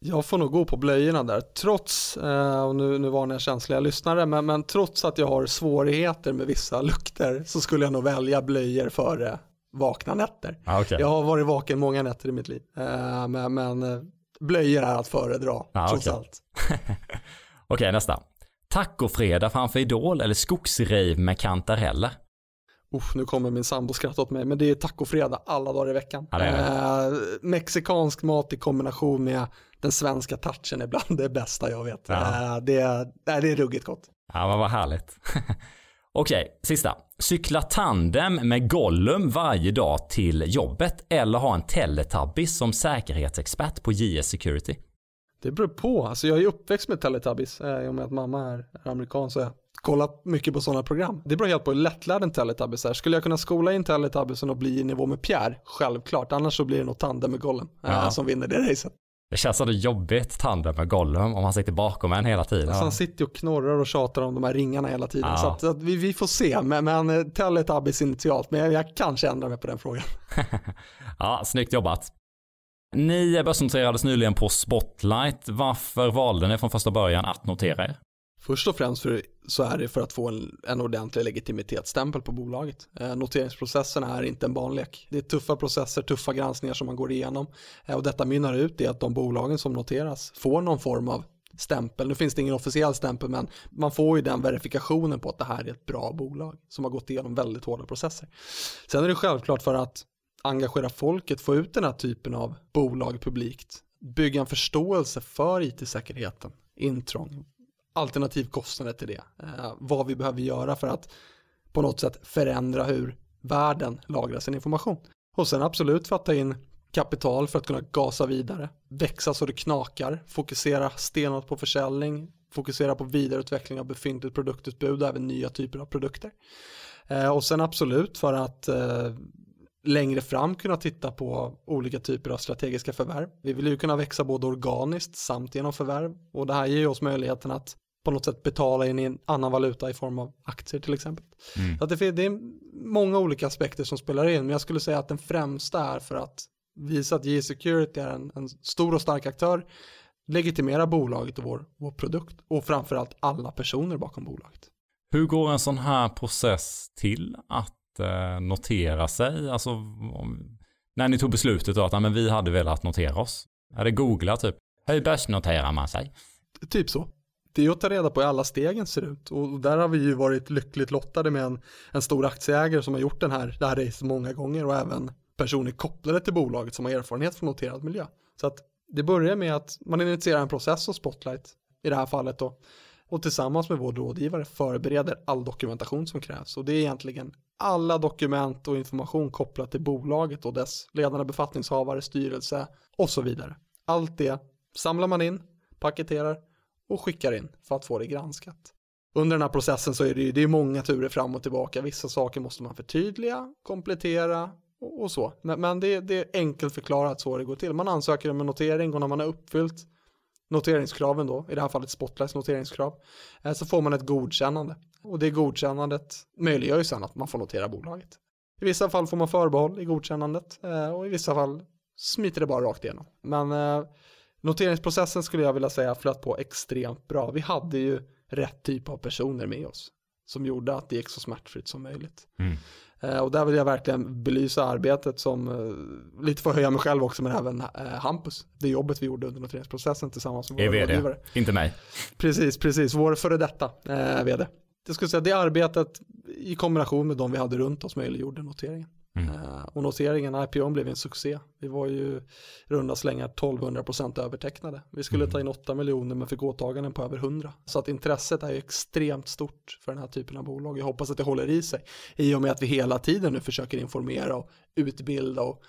Jag får nog gå på blöjorna där, trots, eh, och nu, nu varnar jag känsliga lyssnare, men, men trots att jag har svårigheter med vissa lukter så skulle jag nog välja blöjor före vakna nätter. Ah, okay. Jag har varit vaken många nätter i mitt liv, eh, men, men eh, blöjor är att föredra, ah, trots okay. allt. [LAUGHS] Okej, okay, nästa. Tacofredag framför Idol eller skogsrave med kantareller? Usch, nu kommer min sambo skratta åt mig, men det är tacofredag alla dagar i veckan. Ja, det det. Eh, mexikansk mat i kombination med den svenska touchen är bland det bästa jag vet. Ja. Eh, Det, nej, det är ruggigt gott. Ja, men vad härligt. [LAUGHS] Okej, sista. Cykla tandem med Gollum varje dag till jobbet eller ha en Teletubbies som säkerhetsexpert på JS Security. Det beror på. Alltså jag är uppväxt med Teletubbies. Eh, I och med att mamma är, är amerikan så jag kollat mycket på sådana program. Det beror helt på hur lättlärd en Teletubbies är. Skulle jag kunna skola in Teletubbiesen och bli i nivå med Pierre? Självklart. Annars så blir det nog tandem med Gollum eh, Ja. som vinner det racet. Det känns som det jobbigt tandem med Gollum om han sitter bakom en hela tiden. Alltså han sitter och knorrar och tjatar om de här ringarna hela tiden. Ja. Så, att, så att vi, vi får se. Men, men eh, Teletubbies initialt. Men jag, jag kanske ändrar mig på den frågan. [LAUGHS] Ja, snyggt jobbat. Ni börsnoterades nyligen på Spotlight. Varför valde ni från första början att notera er? Först och främst för, så är det för att få en, en ordentlig legitimitetsstämpel på bolaget. Eh, noteringsprocessen är inte en barnlek. Det är tuffa processer, tuffa granskningar som man går igenom. Eh, och detta mynnar ut i att de bolagen som noteras får någon form av stämpel. Nu finns det ingen officiell stämpel men man får ju den verifikationen på att det här är ett bra bolag som har gått igenom väldigt hårda processer. Sen är det självklart för att engagera folket, få ut den här typen av bolag publikt, bygga en förståelse för it-säkerheten, intrång, alternativkostnader till det, eh, vad vi behöver göra för att på något sätt förändra hur världen lagrar sin information. Och sen absolut för att ta in kapital för att kunna gasa vidare, växa så det knakar, fokusera stenhårt på försäljning, fokusera på vidareutveckling av befintligt produktutbud och även nya typer av produkter. Eh, och sen absolut för att eh, längre fram kunna titta på olika typer av strategiska förvärv. Vi vill ju kunna växa både organiskt samt genom förvärv och det här ger ju oss möjligheten att på något sätt betala in i en annan valuta i form av aktier till exempel. Så att det, det är många olika aspekter som spelar in men jag skulle säga att den främsta är för att visa att JE Security är en, en stor och stark aktör, legitimera bolaget och vår, vår produkt och framförallt alla personer bakom bolaget. Hur går en sån här process till att eh, notera sig? Alltså, om, när ni tog beslutet då att men vi hade velat notera oss. Är det googla typ? Hur börsnoterar man sig? Typ så. Det är att ta reda på hur alla stegen ser ut och där har vi ju varit lyckligt lottade med en, en stor aktieägare som har gjort den här, det här racet många gånger och även personer kopplade till bolaget som har erfarenhet från noterad miljö. Så att det börjar med att man initierar en process hos Spotlight i det här fallet då och tillsammans med vår rådgivare förbereder all dokumentation som krävs och det är egentligen alla dokument och information kopplat till bolaget och dess ledande befattningshavare, styrelse och så vidare. Allt det samlar man in, paketerar och skickar in för att få det granskat. Under den här processen så är det ju det är många turer fram och tillbaka. Vissa saker måste man förtydliga, komplettera och, och så. Men, men det, det är enkelt förklarat så det går till. Man ansöker om en notering och när man har uppfyllt noteringskraven då, i det här fallet Spotlights noteringskrav, eh, så får man ett godkännande. Och det godkännandet möjliggör ju sen att man får notera bolaget. I vissa fall får man förbehåll i godkännandet eh, och i vissa fall smiter det bara rakt igenom. Men eh, noteringsprocessen skulle jag vilja säga flöt på extremt bra. Vi hade ju rätt typ av personer med oss som gjorde att det gick så smärtfritt som möjligt. Mm. Eh, och där vill jag verkligen belysa arbetet som, eh, lite för att höja mig själv också, men även eh, Hampus. Det jobbet vi gjorde under noteringsprocessen tillsammans med våra vd, rådgivare. inte mig. Precis, precis. Vår före detta vd. Jag skulle säga det arbetet i kombination med de vi hade runt oss möjliggjorde noteringen. Mm. Eh, och noteringen, IPO blev en succé. Vi var ju runda slängar 1200% övertecknade. Vi skulle Mm. ta in 8 miljoner men fick åtaganden på över 100. Så att intresset är ju extremt stort för den här typen av bolag. Jag hoppas att det håller i sig. I och med att vi hela tiden nu försöker informera och utbilda och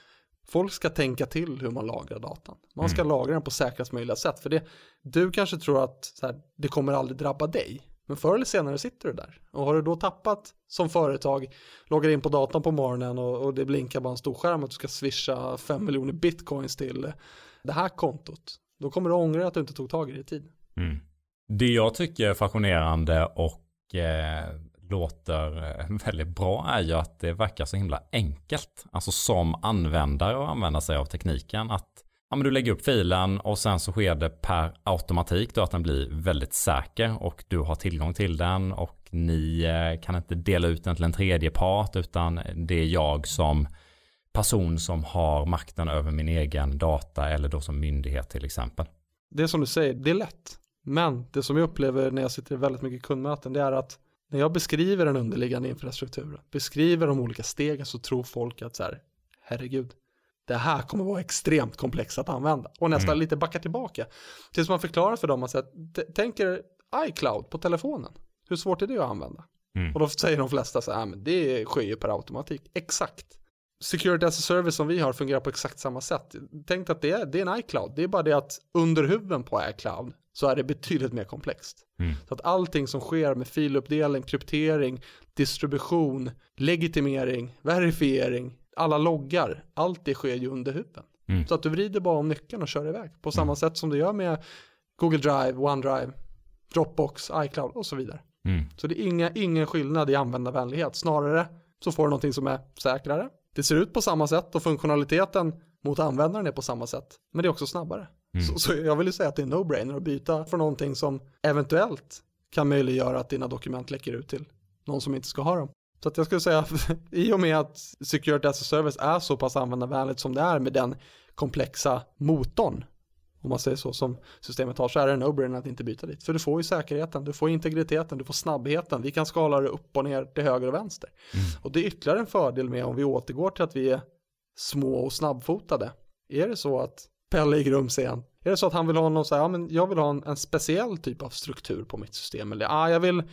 Folk ska tänka till hur man lagrar datan. Man ska lagra den på säkrast möjliga sätt. För det, du kanske tror att här, det kommer aldrig drabba dig. Men förr eller senare sitter du där. Och har du då tappat som företag, loggar in på datan på morgonen och, och det blinkar bara en stor skärm att du ska swisha 5 miljoner bitcoins till det här kontot. Då kommer du ångra att du inte tog tag i det i tid. Mm. Det jag tycker är fascinerande och eh, låter eh, väldigt bra är ju att det verkar så himla enkelt. Alltså som användare att använda sig av tekniken. Att ja, men du lägger upp filen och sen så sker det per automatik då att den blir väldigt säker och du har tillgång till den och ni eh, kan inte dela ut den till en tredje part utan det är jag som person som har makten över min egen data eller då som myndighet till exempel. Det är som du säger, det är lätt. Men det som jag upplever när jag sitter i väldigt mycket kundmöten det är att när jag beskriver den underliggande infrastrukturen, beskriver de olika stegen så tror folk att så här, herregud, det här kommer vara extremt komplext att använda. Och nästan Mm. lite backa tillbaka. Tills man förklarar för dem att säga, tänk er iCloud på telefonen. Hur svårt är det att använda? Mm. Och då säger de flesta så här, "Ah, men det sker ju per automatik. Exakt. Security as a service som vi har fungerar på exakt samma sätt. Tänk att det är, det är en iCloud. Det är bara det att under huven på iCloud så är det betydligt mer komplext. Mm. Så att allting som sker med filuppdelning, kryptering, distribution, legitimering, verifiering, alla loggar, allt det sker ju under huven. Mm. Så att du vrider bara om nyckeln och kör iväg. På samma sätt som du gör med Google Drive, OneDrive, Dropbox, iCloud och så vidare. Mm. Så det är inga, ingen skillnad i användarvänlighet. Snarare så får du någonting som är säkrare. Det ser ut på samma sätt och funktionaliteten mot användaren är på samma sätt. Men det är också snabbare. Mm. Så, så jag vill ju säga att det är no-brainer att byta från någonting som eventuellt kan möjliggöra att dina dokument läcker ut till någon som inte ska ha dem. Så att jag skulle säga, [LAUGHS] i och med att Security as a Service är så pass användarvänligt som det är med den komplexa motorn, om man säger så, som systemet har, så är det en no-brainer att inte byta dit. För du får ju säkerheten, du får integriteten, du får snabbheten, vi kan skala det upp och ner till höger och vänster. Och det är ytterligare en fördel med om vi återgår till att vi är små och snabbfotade. Är det så att Pelle i Grumsen, är det så att han vill ha någon så här, ja men jag vill ha en, en speciell typ av struktur på mitt system, eller ja, jag vill,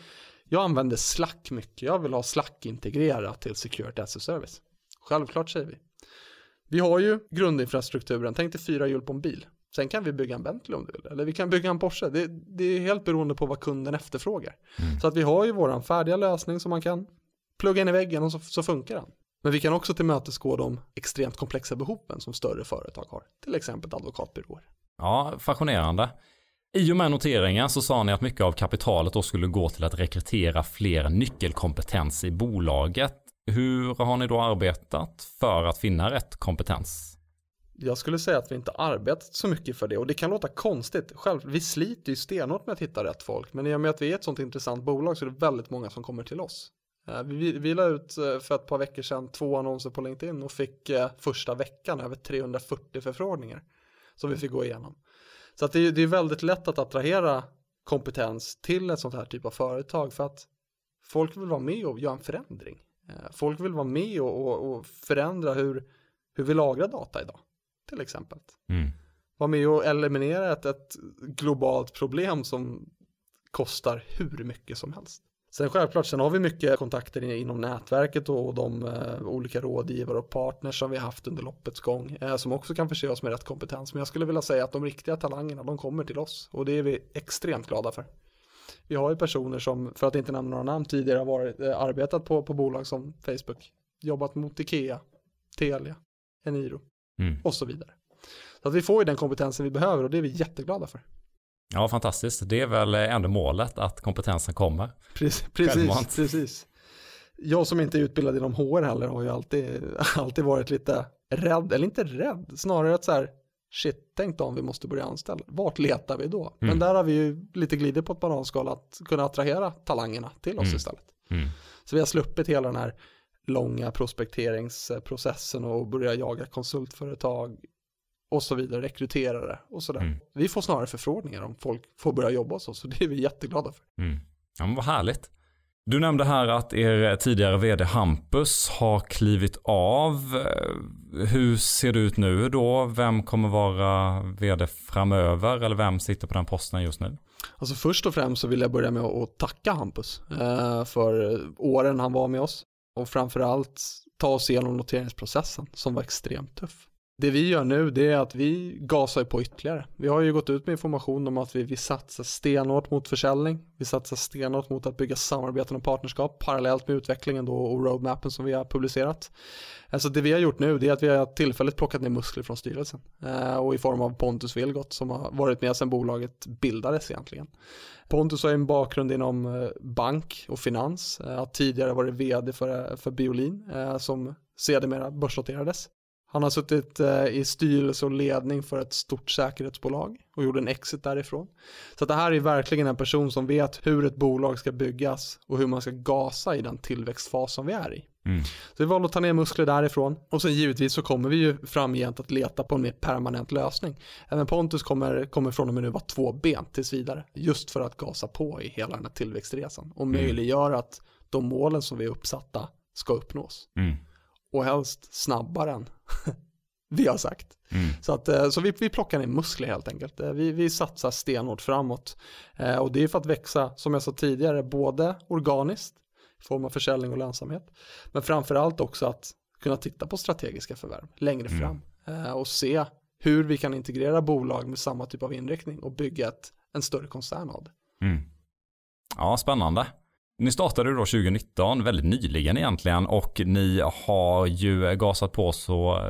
jag använder Slack mycket, jag vill ha Slack integrerat till Security as a Service. Självklart säger vi. Vi har ju grundinfrastrukturen, tänk dig fyra hjul på en bil. Sen kan vi bygga en Bentley om du vill, eller vi kan bygga en Porsche. Det, det är helt beroende på vad kunden efterfrågar. Så att vi har ju våran färdiga lösning som man kan plugga in i väggen och så, så funkar den. Men vi kan också tillmötesgå de extremt komplexa behoven som större företag har, till exempel advokatbyråer. Ja, fascinerande. I och med noteringen så sa ni att mycket av kapitalet då skulle gå till att rekrytera fler nyckelkompetens i bolaget. Hur har ni då arbetat för att finna rätt kompetens? Jag skulle säga att vi inte arbetat så mycket för det och det kan låta konstigt. Själv, vi sliter ju stenhårt med att hitta rätt folk, men i och med att vi är ett sånt intressant bolag så är det väldigt många som kommer till oss. Eh, vi, vi la ut eh, för ett par veckor sedan två annonser på LinkedIn och fick eh, första veckan över 340 förfrågningar som vi fick gå igenom. Så att det, är- det är väldigt lätt att attrahera kompetens till ett sånt här typ av företag för att folk vill vara med och göra en förändring. Eh, Folk vill vara med och, och, och förändra hur, hur vi lagrar data idag, till exempel. Mm. Vara med och eliminera ett, ett globalt problem som kostar hur mycket som helst. Sen självklart, sen har vi mycket kontakter in- inom nätverket och, de eh, olika rådgivare och partners som vi har haft under loppets gång eh, som också kan förse oss med rätt kompetens. Men jag skulle vilja säga att de riktiga talangerna, de kommer till oss och det är vi extremt glada för. Vi har ju personer som, för att inte nämna några namn, tidigare har varit, eh, arbetat på, på bolag som Facebook, jobbat mot Ikea, Telia, Eniro Mm. och så vidare. Så att vi får ju den kompetensen vi behöver och det är vi jätteglada för. Ja, fantastiskt. Det är väl ändå målet att kompetensen kommer. Precis, precis. Jag som inte är utbildad inom HR heller har ju alltid, [LAUGHS] alltid varit lite rädd, eller inte rädd, snarare att så här, shit, tänk då om vi måste börja anställa. Vart letar vi då? Men Mm. där har vi ju lite glidit på ett bananskal att kunna attrahera talangerna till oss Mm. istället. Mm. Så vi har sluppit hela den här långa prospekteringsprocessen och börja jaga konsultföretag och så vidare, rekryterare och sådär. Mm. Vi får snarare förfrågningar om folk får börja jobba hos oss och det är vi jätteglada för. Mm. Ja, men vad härligt. Du nämnde här att er tidigare vd Hampus har klivit av. Eh, Hur ser det ut nu då? Vem kommer vara vd framöver? Eller vem sitter på den posten just nu? Alltså först och främst så vill jag börja med att tacka Hampus eh, för åren han var med oss och framförallt ta oss igenom noteringsprocessen som var extremt tuff. Det vi gör nu det är att vi gasar på ytterligare. Vi har ju gått ut med information om att vi, vi satsar stenhårt mot försäljning. Vi satsar stenhårt mot att bygga samarbeten och partnerskap parallellt med utvecklingen då och roadmappen som vi har publicerat. Alltså det vi har gjort nu det är att vi har tillfälligt plockat ner muskler från styrelsen eh, och i form av Pontus Vilgot som har varit med sedan bolaget bildades egentligen. Pontus har en bakgrund inom eh, bank och finans, eh, har tidigare varit vd för, för Biolin eh, som sedermera börsnoterades. Han har suttit eh, i styrelse och ledning för ett stort säkerhetsbolag och gjorde en exit därifrån. Så det här är verkligen en person som vet hur ett bolag ska byggas och hur man ska gasa i den tillväxtfas som vi är i. Mm. Så vi valde att ta ner muskler därifrån och sen givetvis så kommer vi ju framgent att leta på en mer permanent lösning. Även Pontus kommer, kommer från och med nu vara två ben tills vidare. Just för att gasa på i hela den här tillväxtresan och möjliggöra att de målen som vi är uppsatta ska uppnås. Mm. Och helst snabbare än [LAUGHS] vi har sagt. Mm. Så, att, eh, så vi, vi plockar ner muskler helt enkelt. Eh, Vi, vi satsar stenhårt framåt. Eh, Och det är för att växa, som jag sa tidigare, både organiskt, i form av försäljning och lönsamhet, men framförallt också att kunna titta på strategiska förvärv längre Mm. fram eh, och se hur vi kan integrera bolag med samma typ av inriktning och bygga ett, en större koncern av det. Mm. Ja, spännande. Ni startade ju då 2019, väldigt nyligen egentligen, och ni har ju gasat på så,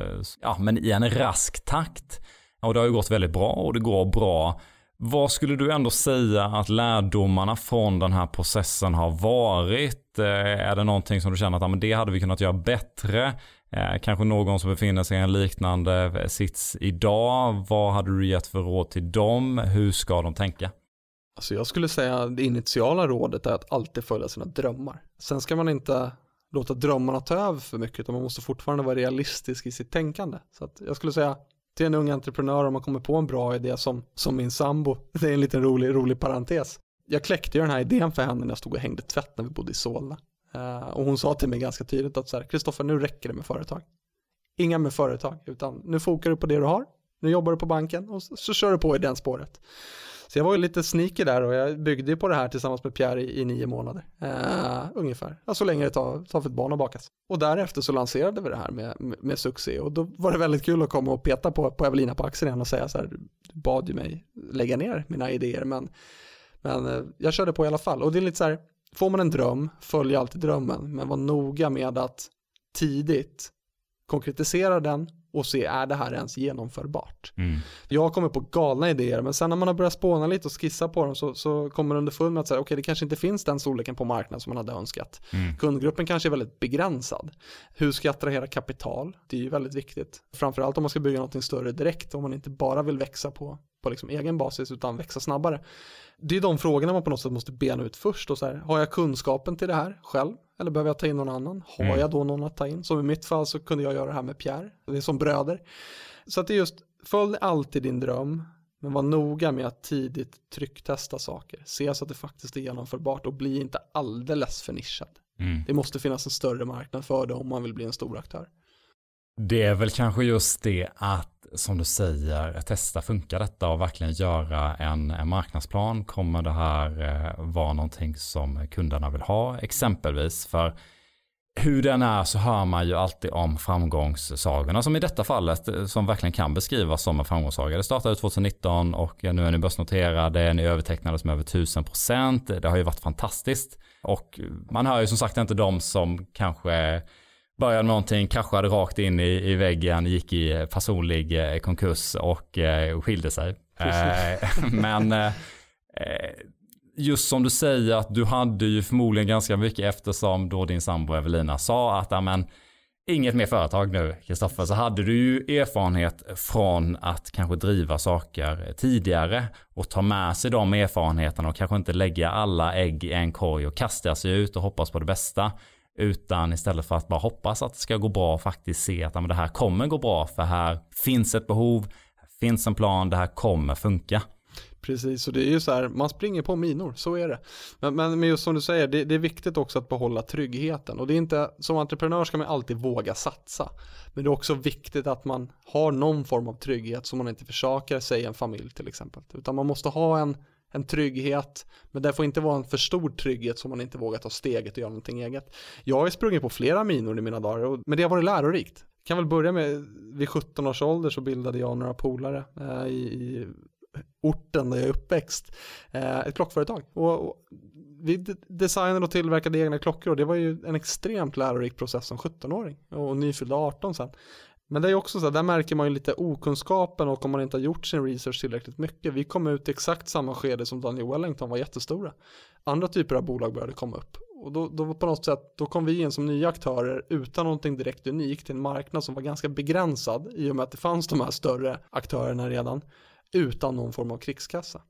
ja, men i en rask takt. Och det har ju gått väldigt bra och det går bra. Vad skulle du ändå säga att lärdomarna från den här processen har varit? Eh, är det någonting som du känner att ja, men det hade vi kunnat göra bättre? Eh, kanske någon som befinner sig i en liknande sits idag. Vad hade du gett för råd till dem? Hur ska de tänka? Alltså jag skulle säga det initiala rådet är att alltid följa sina drömmar. Sen ska man inte låta drömmarna ta över för mycket utan man måste fortfarande vara realistisk i sitt tänkande. Så att jag skulle säga till en ung entreprenör om man kommer på en bra idé som, som min sambo, [LAUGHS] det är en liten rolig, rolig parentes. Jag kläckte ju den här idén för henne när jag stod och hängde tvätt när vi bodde i Solna. Eh, och hon sa till mig ganska tydligt att så här, Kristoffer nu räcker det med företag. Inga med företag, utan nu fokar du på det du har, nu jobbar du på banken och så, så kör du på i den spåret. Så jag var ju lite sneaky där och jag byggde ju på det här tillsammans med Pierre i, i nio månader. Eh, ungefär, alltså så så länge det tar, tar för ett barn att bakas. Och därefter så lanserade vi det här med, med, med succé och då var det väldigt kul att komma och peta på, på Evelina på axeln igen och säga så här, du bad ju mig lägga ner mina idéer men, men eh, jag körde på i alla fall. Och det är lite så här, får man en dröm, följ alltid drömmen, men var noga med att tidigt konkretisera den och se, är det här ens genomförbart? Mm. Jag kommer på galna idéer, men sen när man har börjat spåna lite och skissa på dem så, så kommer man underfund med att säga, okej, det kanske inte finns den storleken på marknaden som man hade önskat. Mm. Kundgruppen kanske är väldigt begränsad. Hur ska jag attrahera kapital? Det är ju väldigt viktigt. Framförallt om man ska bygga något större direkt, om man inte bara vill växa på, på liksom egen basis utan växa snabbare. Det är de frågorna man på något sätt måste bena ut först. Och så här, har jag kunskapen till det här själv? Eller behöver jag ta in någon annan? Har Mm. jag då någon att ta in? Som i mitt fall så kunde jag göra det här med Pierre. Det är som bröder. Så att det är just, följ alltid din dröm. Men var noga med att tidigt trycktesta saker. Se så att det faktiskt är genomförbart och bli inte alldeles för nischad. Mm. Det måste finnas en större marknad för det om man vill bli en stor aktör. Det är väl kanske just det att, som du säger, testa funkar detta och verkligen göra en, en marknadsplan. Kommer det här eh, vara någonting som kunderna vill ha exempelvis? För hur den är så hör man ju alltid om framgångssagorna som i detta fallet eh, som verkligen kan beskrivas som en framgångssaga. Det startade 2019 och nu är ni börsnoterade, ni övertecknade som över 1000%. Det har ju varit fantastiskt. Och man hör ju som sagt inte de som kanske började med någonting, kraschade rakt in i, i väggen, gick i personlig eh, konkurs och eh, skilde sig. Eh, [LAUGHS] men eh, eh, just som du säger att du hade ju förmodligen ganska mycket eftersom då din sambo Evelina sa att amen, inget mer företag nu Kristoffer så hade du ju erfarenhet från att kanske driva saker tidigare och ta med sig de erfarenheterna och kanske inte lägga alla ägg i en korg och kasta sig ut och hoppas på det bästa utan istället för att bara hoppas att det ska gå bra och faktiskt se att amen, det här kommer gå bra för här finns ett behov, finns en plan, det här kommer funka. Precis, och det är ju så här, man springer på minor, så är det. Men, men, men just som du säger, det, det är viktigt också att behålla tryggheten. Och det är inte, som entreprenör ska man alltid våga satsa. Men det är också viktigt att man har någon form av trygghet så man inte försakar sig en familj till exempel. Utan man måste ha en, en trygghet, men det får inte vara en för stor trygghet så man inte vågar ta steget och göra någonting eget. Jag har ju sprungit på flera minor i mina dagar, och, men det har varit lärorikt. Kan väl börja med, vid 17 års ålder så bildade jag några polare eh, i, i orten där jag är uppväxt, eh, ett klockföretag. Och, och vi designade och tillverkade egna klockor och det var ju en extremt lärorik process som 17-åring och nyfyllda 18 sen. Men det är också så här, där märker man ju lite okunskapen och om man inte har gjort sin research tillräckligt mycket. Vi kom ut i exakt samma skede som Daniel Wellington var jättestora. Andra typer av bolag började komma upp. Och då, då på något sätt, då kom vi in som nya aktörer utan någonting direkt unikt till en marknad som var ganska begränsad i och med att det fanns de här större aktörerna redan utan någon form av krigskassa.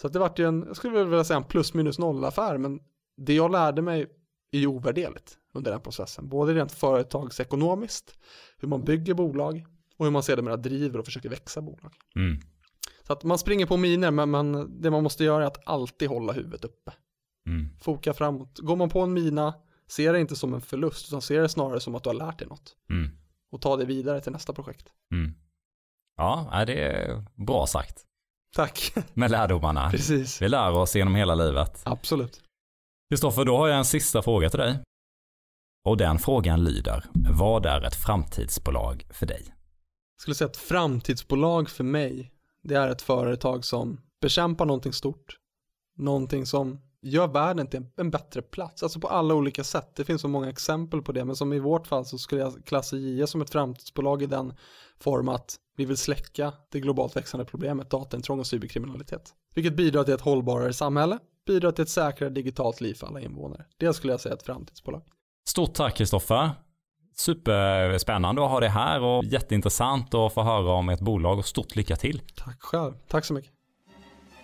Så att det vart ju en, jag skulle vilja säga en plus minus noll affär, men det jag lärde mig är ju ovärderligt under den processen. Både rent företagsekonomiskt, hur man bygger bolag och hur man sedermera driver och försöker växa bolag. Mm. Så att man springer på miner, men, men det man måste göra är att alltid hålla huvudet uppe. Mm. Foka framåt. Går man på en mina, se det inte som en förlust, utan se det snarare som att du har lärt dig något. Mm. och ta det vidare till nästa projekt. Mm. Ja, det är bra sagt. Tack. Med lärdomarna. Precis. Vi lär oss genom hela livet. Absolut. Kristoffer, då har jag en sista fråga till dig. Och den frågan lyder, vad är ett framtidsbolag för dig? Jag skulle säga att framtidsbolag för mig, det är ett företag som bekämpar någonting stort. Någonting som gör världen till en bättre plats, alltså på alla olika sätt. Det finns så många exempel på det, men som i vårt fall så skulle jag klassa JS som ett framtidsbolag i den form att vi vill släcka det globalt växande problemet dataintrång och cyberkriminalitet. Vilket bidrar till ett hållbarare samhälle, bidrar till ett säkrare digitalt liv för alla invånare. Det skulle jag säga är ett framtidsbolag. Stort tack Kristoffer. Superspännande att ha det här och jätteintressant att få höra om ett bolag och stort lycka till. Tack själv. Tack så mycket.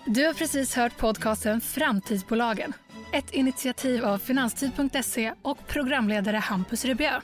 Du har precis hört podcasten Framtidsbolagen. Ett initiativ av Finanstid.se och programledare Hampus Rubiö.